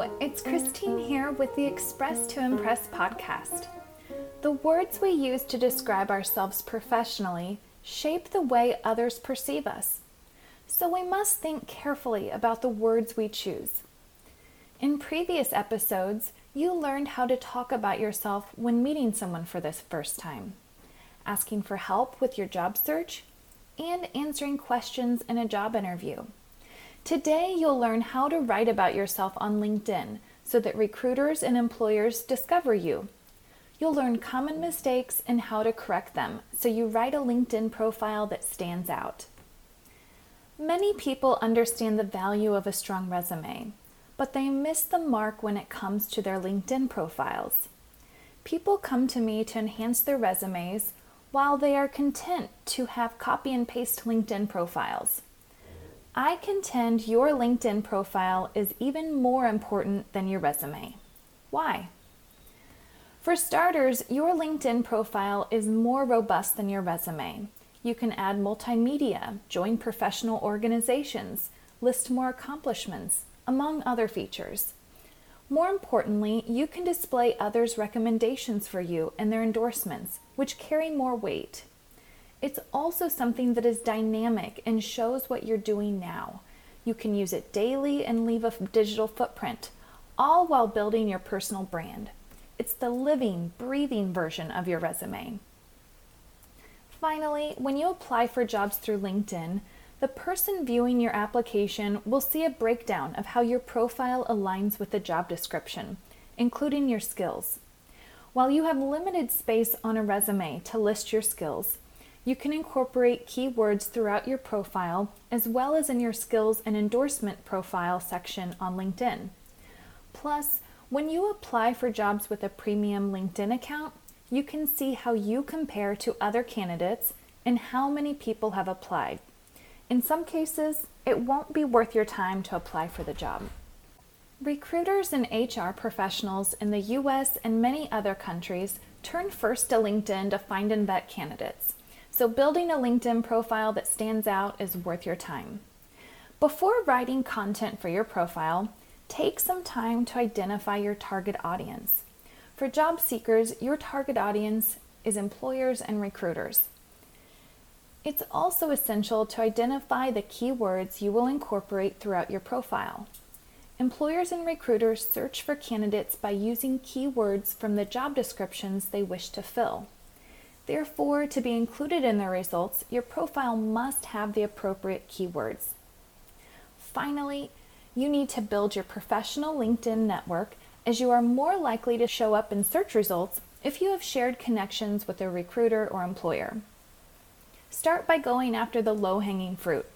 It's Christine here with the Express to Impress podcast. The words we use to describe ourselves professionally shape the way others perceive us. So we must think carefully about the words we choose. In previous episodes, you learned how to talk about yourself when meeting someone for the first time, asking for help with your job search, and answering questions in a job interview. Today, you'll learn how to write about yourself on LinkedIn so that recruiters and employers discover you. You'll learn common mistakes and how to correct them so you write a LinkedIn profile that stands out. Many people understand the value of a strong resume, but they miss the mark when it comes to their LinkedIn profiles. People come to me to enhance their resumes while they are content to have copy and paste LinkedIn profiles. I contend your LinkedIn profile is even more important than your resume. Why? For starters, your LinkedIn profile is more robust than your resume. You can add multimedia, join professional organizations, list more accomplishments, among other features. More importantly, you can display others' recommendations for you and their endorsements, which carry more weight. It's also something that is dynamic and shows what you're doing now. You can use it daily and leave a digital footprint, all while building your personal brand. It's the living, breathing version of your resume. Finally, when you apply for jobs through LinkedIn, the person viewing your application will see a breakdown of how your profile aligns with the job description, including your skills. While you have limited space on a resume to list your skills, you can incorporate keywords throughout your profile as well as in your skills and endorsement profile section on LinkedIn. Plus, when you apply for jobs with a premium LinkedIn account, you can see how you compare to other candidates and how many people have applied. In some cases, it won't be worth your time to apply for the job. Recruiters and HR professionals in the US and many other countries turn first to LinkedIn to find and vet candidates. So, building a LinkedIn profile that stands out is worth your time. Before writing content for your profile, take some time to identify your target audience. For job seekers, your target audience is employers and recruiters. It's also essential to identify the keywords you will incorporate throughout your profile. Employers and recruiters search for candidates by using keywords from the job descriptions they wish to fill. Therefore, to be included in their results, your profile must have the appropriate keywords. Finally, you need to build your professional LinkedIn network as you are more likely to show up in search results if you have shared connections with a recruiter or employer. Start by going after the low hanging fruit.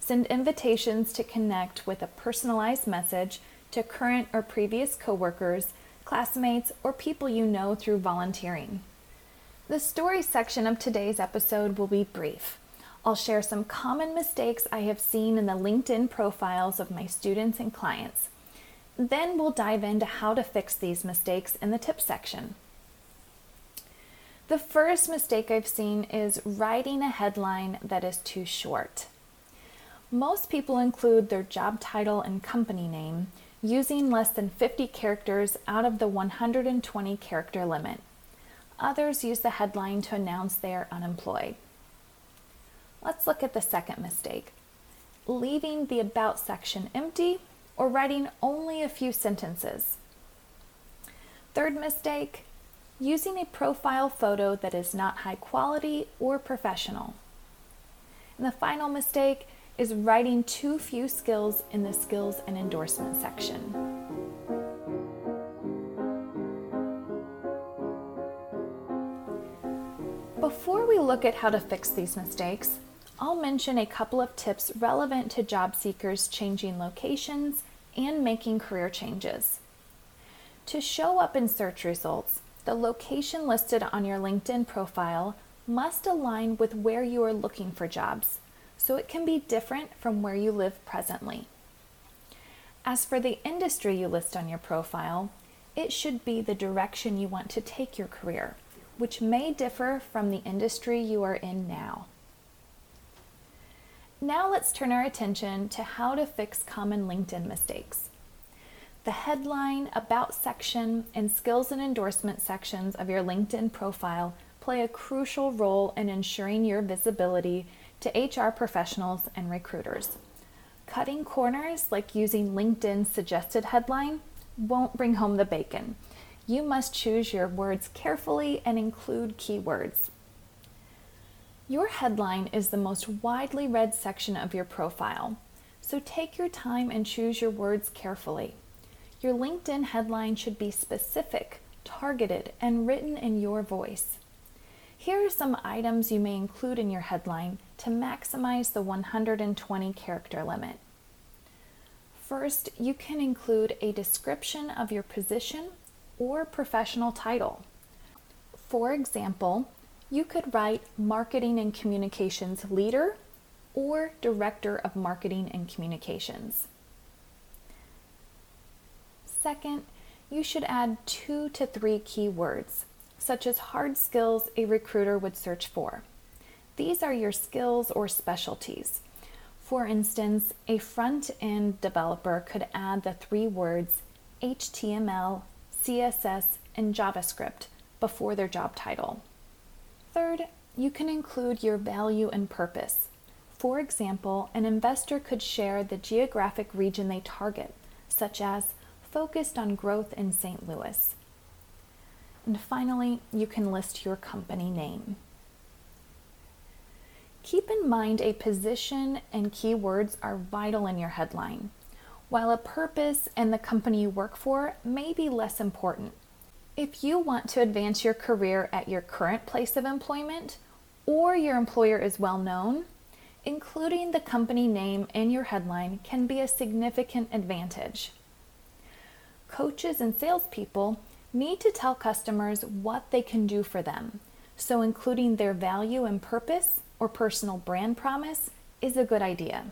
Send invitations to connect with a personalized message to current or previous coworkers, classmates, or people you know through volunteering. The story section of today's episode will be brief. I'll share some common mistakes I have seen in the LinkedIn profiles of my students and clients. Then we'll dive into how to fix these mistakes in the tip section. The first mistake I've seen is writing a headline that is too short. Most people include their job title and company name using less than 50 characters out of the 120 character limit. Others use the headline to announce they are unemployed. Let's look at the second mistake leaving the About section empty or writing only a few sentences. Third mistake using a profile photo that is not high quality or professional. And the final mistake is writing too few skills in the skills and endorsement section. Before we look at how to fix these mistakes, I'll mention a couple of tips relevant to job seekers changing locations and making career changes. To show up in search results, the location listed on your LinkedIn profile must align with where you are looking for jobs, so it can be different from where you live presently. As for the industry you list on your profile, it should be the direction you want to take your career which may differ from the industry you are in now. Now let's turn our attention to how to fix common LinkedIn mistakes. The headline, About section, and skills and endorsement sections of your LinkedIn profile play a crucial role in ensuring your visibility to HR professionals and recruiters. Cutting corners, like using LinkedIn's suggested headline, won't bring home the bacon. You must choose your words carefully and include keywords. Your headline is the most widely read section of your profile, so take your time and choose your words carefully. Your LinkedIn headline should be specific, targeted, and written in your voice. Here are some items you may include in your headline to maximize the 120 character limit. First, you can include a description of your position or professional title. For example, you could write Marketing and Communications Leader or Director of Marketing and Communications. Second, you should add two to three keywords, such as hard skills a recruiter would search for. These are your skills or specialties. For instance, a front end developer could add the three words HTML, CSS, and JavaScript before their job title. Third, you can include your value and purpose. For example, an investor could share the geographic region they target, such as focused on growth in St. Louis. And finally, you can list your company name. Keep in mind a position and keywords are vital in your headline while a purpose and the company you work for may be less important. If you want to advance your career at your current place of employment or your employer is well known, including the company name in your headline can be a significant advantage. Coaches and salespeople need to tell customers what they can do for them, so including their value and purpose or personal brand promise is a good idea.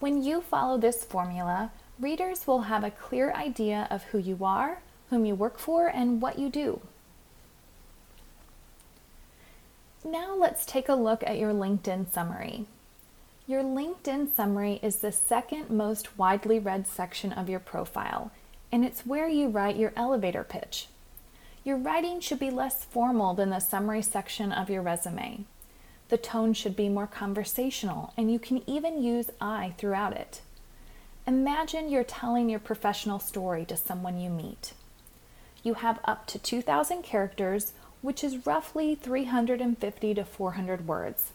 When you follow this formula, readers will have a clear idea of who you are, whom you work for, and what you do. Now let's take a look at your LinkedIn summary. Your LinkedIn summary is the second most widely read section of your profile, and it's where you write your elevator pitch. Your writing should be less formal than the summary section of your resume. The tone should be more conversational, and you can even use I throughout it. Imagine you're telling your professional story to someone you meet. You have up to 2,000 characters, which is roughly 350 to 400 words.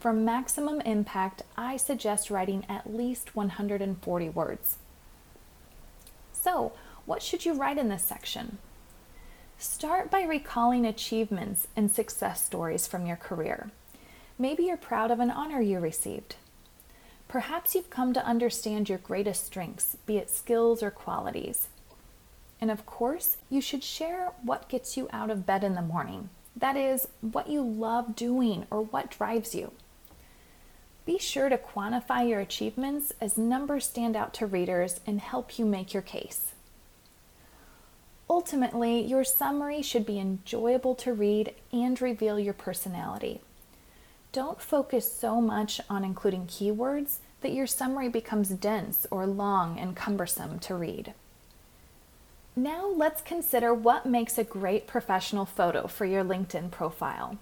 For maximum impact, I suggest writing at least 140 words. So, what should you write in this section? Start by recalling achievements and success stories from your career. Maybe you're proud of an honor you received. Perhaps you've come to understand your greatest strengths, be it skills or qualities. And of course, you should share what gets you out of bed in the morning. That is, what you love doing or what drives you. Be sure to quantify your achievements as numbers stand out to readers and help you make your case. Ultimately, your summary should be enjoyable to read and reveal your personality. Don't focus so much on including keywords that your summary becomes dense or long and cumbersome to read. Now let's consider what makes a great professional photo for your LinkedIn profile.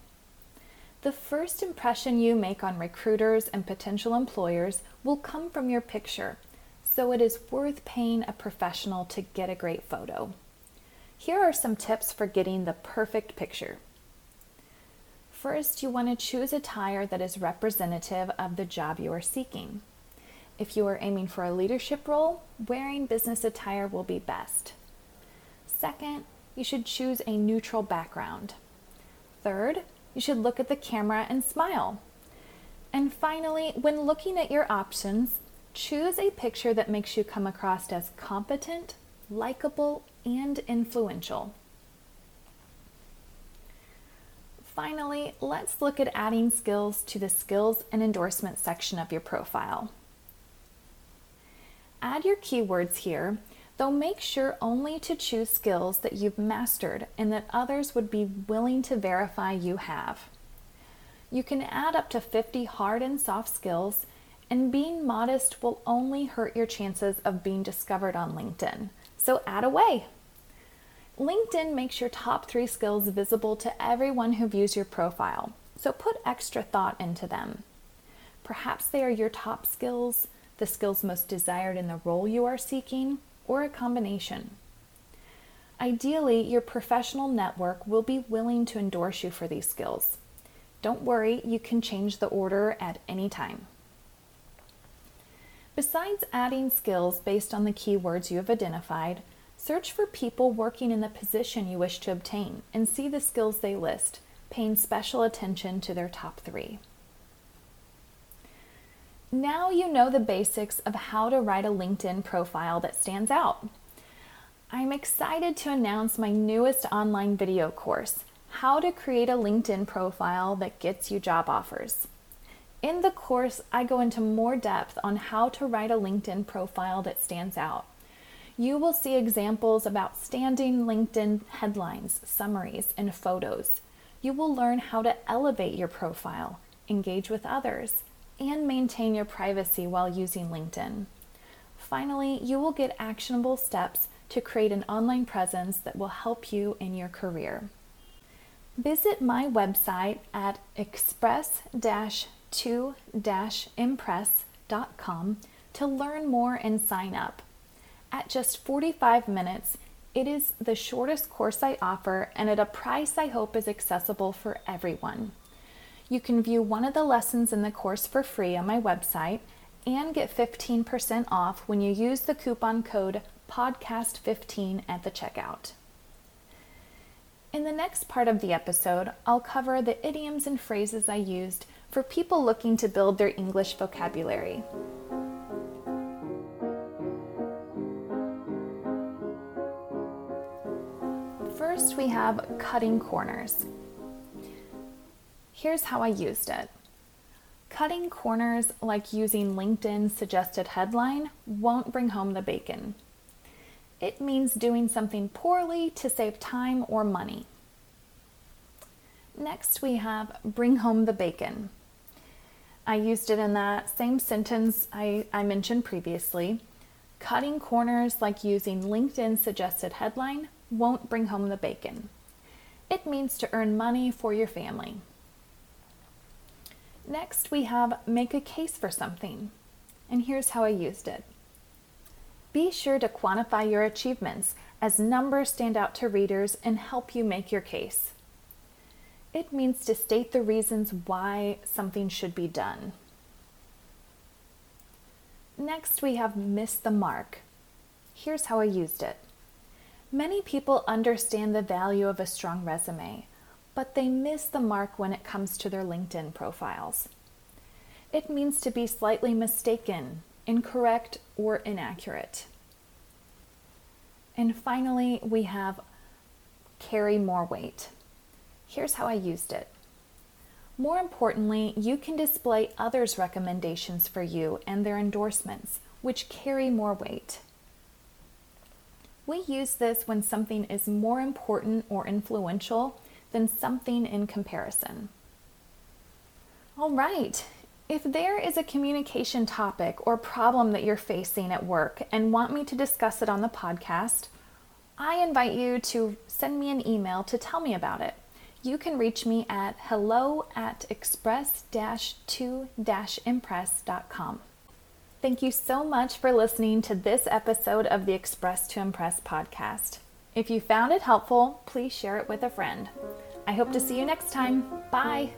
The first impression you make on recruiters and potential employers will come from your picture, so it is worth paying a professional to get a great photo. Here are some tips for getting the perfect picture. First, you want to choose a attire that is representative of the job you are seeking. If you are aiming for a leadership role, wearing business attire will be best. Second, you should choose a neutral background. Third, you should look at the camera and smile. And finally, when looking at your options, choose a picture that makes you come across as competent, likable, and influential. Finally, let's look at adding skills to the skills and endorsement section of your profile. Add your keywords here, though make sure only to choose skills that you've mastered and that others would be willing to verify you have. You can add up to 50 hard and soft skills, and being modest will only hurt your chances of being discovered on LinkedIn, So add away. LinkedIn makes your top three skills visible to everyone who views your profile, so put extra thought into them. Perhaps they are your top skills, the skills most desired in the role you are seeking, or a combination. Ideally, your professional network will be willing to endorse you for these skills. Don't worry, you can change the order at any time. Besides adding skills based on the keywords you have identified, search for people working in the position you wish to obtain and see the skills they list, paying special attention to their top three. Now you know the basics of how to write a LinkedIn profile that stands out. I'm excited to announce my newest online video course, How to Create a LinkedIn Profile That Gets You Job Offers. In the course, I go into more depth on how to write a LinkedIn profile that stands out. You will see examples of outstanding LinkedIn headlines, summaries, and photos. You will learn how to elevate your profile, engage with others, and maintain your privacy while using LinkedIn. Finally, you will get actionable steps to create an online presence that will help you in your career. Visit my website at express 2 impress.com to learn more and sign up. At just 45 minutes, it is the shortest course I offer and at a price I hope is accessible for everyone. You can view one of the lessons in the course for free on my website and get 15% off when you use the coupon code podcast15 at the checkout. In the next part of the episode, I'll cover the idioms and phrases I used for people looking to build their English vocabulary. We have cutting corners. Here's how I used it. Cutting corners, like using LinkedIn's suggested headline, won't bring home the bacon. It means doing something poorly to save time or money. Next, we have bring home the bacon. I used it in that same sentence I, I mentioned previously. Cutting corners, like using LinkedIn's suggested headline, won't bring home the bacon. It means to earn money for your family. Next, we have make a case for something. And here's how I used it. Be sure to quantify your achievements as numbers stand out to readers and help you make your case. It means to state the reasons why something should be done. Next, we have miss the mark. Here's how I used it. Many people understand the value of a strong resume, but they miss the mark when it comes to their LinkedIn profiles. It means to be slightly mistaken, incorrect, or inaccurate. And finally, we have carry more weight. Here's how I used it. More importantly, you can display others' recommendations for you and their endorsements, which carry more weight. We use this when something is more important or influential than something in comparison. All right, if there is a communication topic or problem that you're facing at work and want me to discuss it on the podcast, I invite you to send me an email to tell me about it. You can reach me at hello at express 2 impress.com. Thank you so much for listening to this episode of the Express to Impress podcast. If you found it helpful, please share it with a friend. I hope to see you next time. Bye.